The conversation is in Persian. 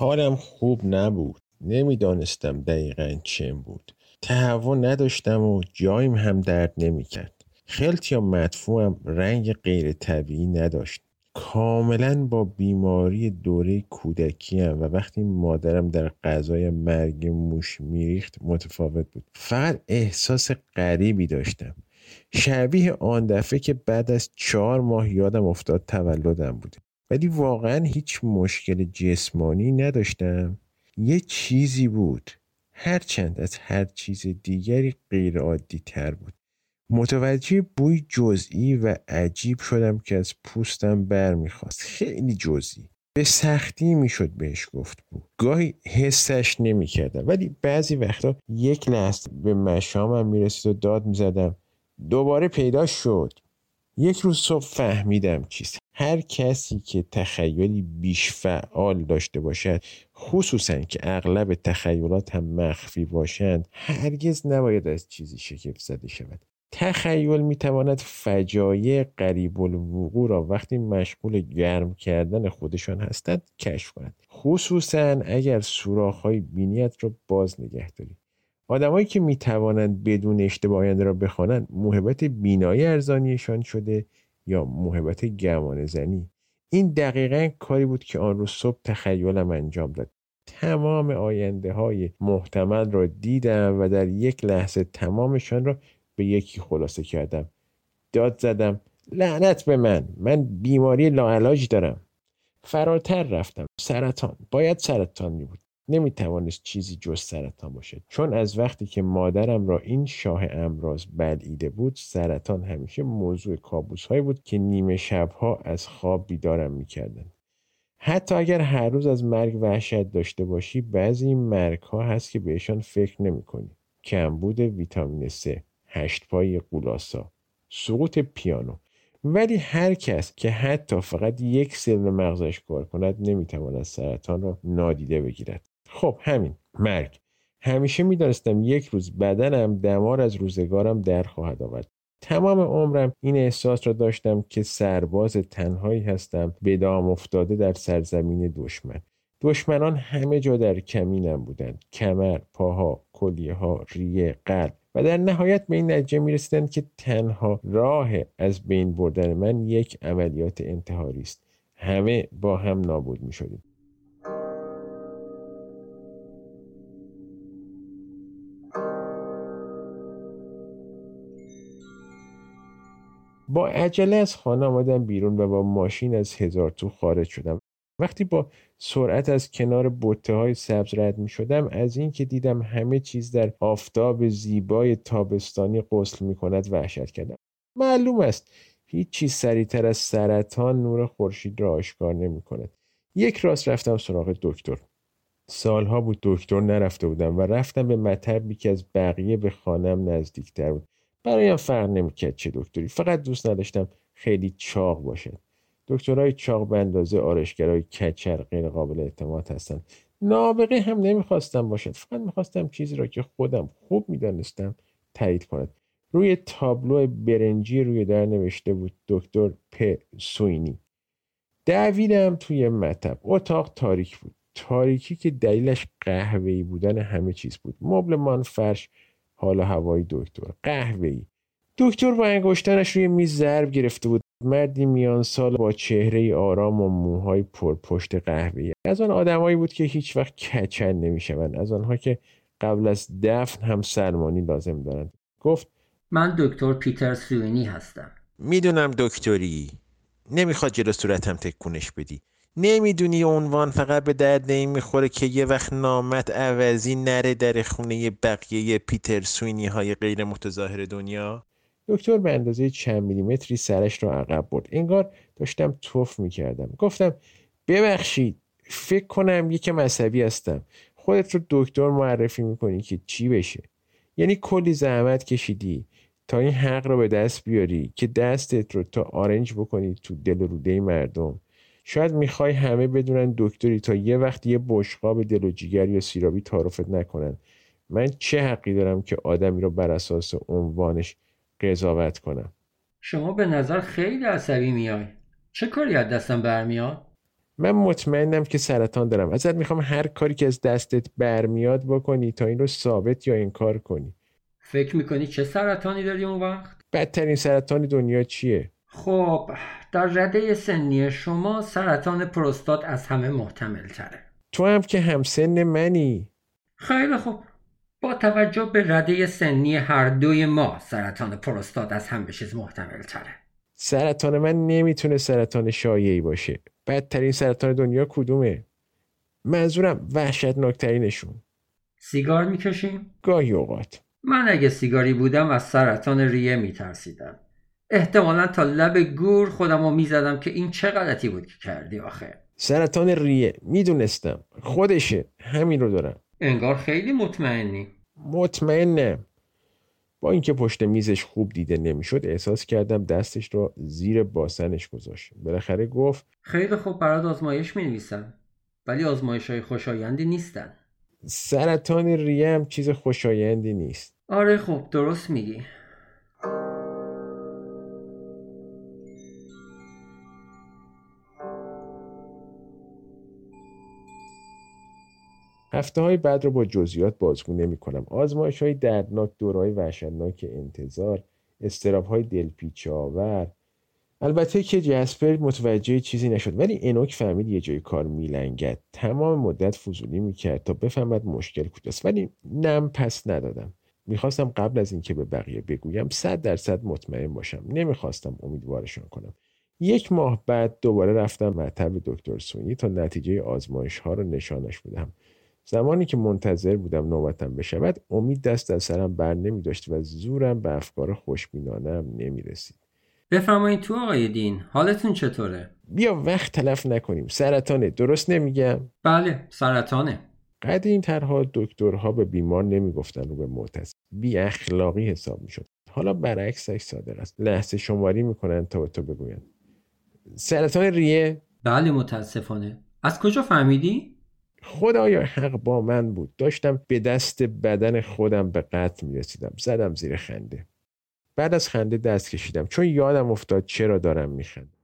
حالم خوب نبود. نمی‌دانستم دقیقا چم بود. تهوع نداشتم و جایم هم درد نمی‌کرد. خلط یا مدفوعم رنگ غیر طبیعی نداشت. کاملا با بیماری دوره کودکیم و وقتی مادرم در غذای مرگ موش میریخت متفاوت بود. فقط احساس غریبی داشتم. شبیه آن دفعه که بعد از چهار ماه یادم افتاد تولدم بوده ولی واقعا هیچ مشکل جسمانی نداشتم. یه چیزی بود. هرچند از هر چیز دیگری غیر عادی تر بود. متوجه بوی جزئی و عجیب شدم که از پوستم بر می‌خواست خیلی جزئی. به سختی می‌شد بهش گفت بود. گاهی حسش نمی‌کردم. ولی بعضی وقتا یک لحظه به مشامم می‌رسید و داد می‌زدم. دوباره پیدا شد. یک روز صبح فهمیدم چیست. هر کسی که تخیلی بیش فعال داشته باشد خصوصا که اغلب تخیلات هم مخفی باشند هرگز نباید از چیزی شگفت زده شود. تخیل می‌تواند فجایع قریب الوقوع را وقتی مشغول گرم کردن خودشان هستند کشف کند. خصوصا اگر سوراخ‌های بینیت را باز نگه داری آدمایی که می‌توانند بدون اشتباه آینده را بخوانند محبت بینایی ارزانیشان شده یا محبت گمان زنی. این دقیقا کاری بود که آن روز صبح تخیلم انجام داد. تمام آینده های محتمل را دیدم و در یک لحظه تمامشان را به یکی خلاصه کردم. داد زدم لعنت به من! من بیماری لاعلاج دارم. فراتر رفتم. سرطان. باید سرطان می بود. نمی توانست چیزی جز سرطان باشد چون از وقتی که مادرم را این شاه امراض بلعیده بود سرطان همیشه موضوع کابوس هایی بود که نیمه شبها از خواب بیدارم می‌کردند. حتی اگر هر روز از مرگ وحشت داشته باشی بعضی این مرگ ها هست که بهشان فکر نمی کنی. کمبود ویتامین C هشت پای قولاسا سقوط پیانو. ولی هر کس که حتی فقط یک سل مغزش کار کند نمی‌تواند سرطان را نادیده بگیرد. خب همین. مرگ. همیشه می‌دانستم یک روز بدنم دمار از روزگارم در خواهد آورد. تمام عمرم این احساس را داشتم که سرباز تنهایی هستم به دام افتاده در سرزمین دشمن. دشمنان همه جا در کمینم بودند. کمر پاها کلیه ها ریه قلب. و در نهایت به این نتیجه می رسیدند که تنها راه از بین بردن من یک عملیات انتحاری است. همه با هم نابود می شدیم با عجله از خانه آمدم بیرون و با ماشین از هزار تو خارج شدم. وقتی با سرعت از کنار بوته های سبز رد می شدم از این که دیدم همه چیز در آفتاب زیبای تابستانی غسل می کند وحشت کردم. معلوم است هیچ چیز سریعتر از سرطان نور خورشید را آشکار نمی کند یک راست رفتم سراغ دکتر. سالها بود دکتر نرفته بودم و رفتم به مطبی که از بقیه به خانم نزدیکتر بود. برایم فرق نمی‌کرد چه دکتری. فقط دوست نداشتم خیلی چاق باشد دکترهای چاق به اندازه آرشگرای کچر غیر قابل اعتماد هستند نابغه هم نمی‌خواستم باشد فقط می‌خواستم چیزی را که خودم خوب می‌دانستم تایید کند روی تابلو برنجی روی در نوشته بود دکتر پ. سوینی دویدم توی مطب. اتاق تاریک بود. تاریکی که دلیلش قهوه‌ای بودن همه چیز بود. مبل مان فرش حالا هوای دکتر. قهوه‌ای. دکتر با انگشتانش روی میز ضرب گرفته بود. مردی میان سال با چهره آرام و موهای پرپشت قهوه‌ای. از آن آدمایی بود که هیچ وقت کچل نمی‌شوند. از آنها که قبل از دفن هم سلمانی لازم دارند. گفت من دکتر پیتر سوینی هستم. می‌دونم دکتری. نمی‌خواد جلو صورتم تکونش بدی. نمی‌دونی عنوان فقط به درد می‌خوره که یه وقت نامت عوضی نره در خونه بقیه پیتر سوینی های غیر متظاهر دنیا؟ دکتر به اندازه چند میلیمتری سرش رو عقب برد. انگار داشتم توف می‌کردم. گفتم ببخشید فکر کنم یکم عصبی هستم. خودت رو دکتر معرفی می‌کنی که چی بشه؟ یعنی کلی زحمت کشیدی. تا این حق رو به دست بیاری که دستت رو تا آرنج بکنی تو دل روده مردم. شاید می‌خوای همه بدونن دکتری تا یه وقت یه بشقاب دل و جیگر یا سیرابی تعارفت نکنن. من چه حقی دارم که آدمی رو بر اساس عنوانش قضاوت کنم؟ شما به نظر خیلی عصبی میای. چه کاری از دستم برمیاد؟ من مطمئنم که سرطان دارم. ازت می‌خوام هر کاری که از دستت برمیاد بکنی تا این رو ثابت یا انکار کنی. فکر می‌کنی چه سرطانی داری اون وقت؟ بدترین سرطان دنیا چیه؟ خب در رده سنی شما سرطان پروستات از همه محتمل تره تو هم که همسن منی. خیلی خوب. با توجه به رده سنی هر دوی ما سرطان پروستات از همه چیز محتمل تره سرطان من نمی‌تونه سرطان شایعی باشه. بدترین سرطان دنیا کدومه؟ منظورم وحشتناکترینشون. سیگار می‌کشیم؟ گاهی اوقات. من اگه سیگاری بودم از سرطان ریه میترسیدم. احتمالا تا لب گور خودم رو می‌زدم که این چه غلطی بود که کردی آخه. سرطان ریه می‌دونستم. خودشه. همین رو دارم. انگار خیلی مطمئنی. مطمئنم با اینکه پشت میزش خوب دیده نمی‌شد احساس کردم دستش رو زیر باسنش گذاشت. بالاخره گفت خیلی خوب برات آزمایش می ولی آزمایش های خوشایندی نیستن. سرطان ریه هم چیز خوشایندی نیست. آره خب درست میگی. هفته های بعد رو با جزئیات بازگو نمی کنم. آزمایش های دردناک دورای وحشتناک انتظار استراب های دلپیچ آور البته که جسپر متوجه چیزی نشد ولی انوک فهمید یه جای کار میلنگد. تمام مدت فضولی می‌کرد تا بفهمد مشکل کجاست. ولی نم پس ندادم. می‌خواستم قبل از اینکه به بقیه بگویم صد درصد مطمئن باشم. نمی‌خواستم امیدوارشان کنم. یک ماه بعد دوباره رفتم مطب دکتر سونی تا نتیجه آزمایش ها رو نشانش بدم زمانی که منتظر بودم نوبتم بشود امید دست از سرم بر نمی داشت و زورم به افکار خوشبینانم نمی رسید. بفرمایید تو آقای دین حالتون چطوره؟ بیا وقت تلف نکنیم. سرطانه درست نمیگم؟ بله سرطانه. این ترها دکترها به بیمار نمی‌گفتن رو به معتز بی اخلاقی حساب می‌شد. حالا برعکسش صادق است. لحظه شماری می‌کنن تا به تو بگوین سرطان ریه؟ بله متاسفانه. از کجا فهمیدی؟ خدایا حق با من بود. داشتم به دست بدن خودم به قتل می رسیدم زدم زیر خنده. بعد از خنده دست کشیدم. چون یادم افتاد چرا دارم میخندم.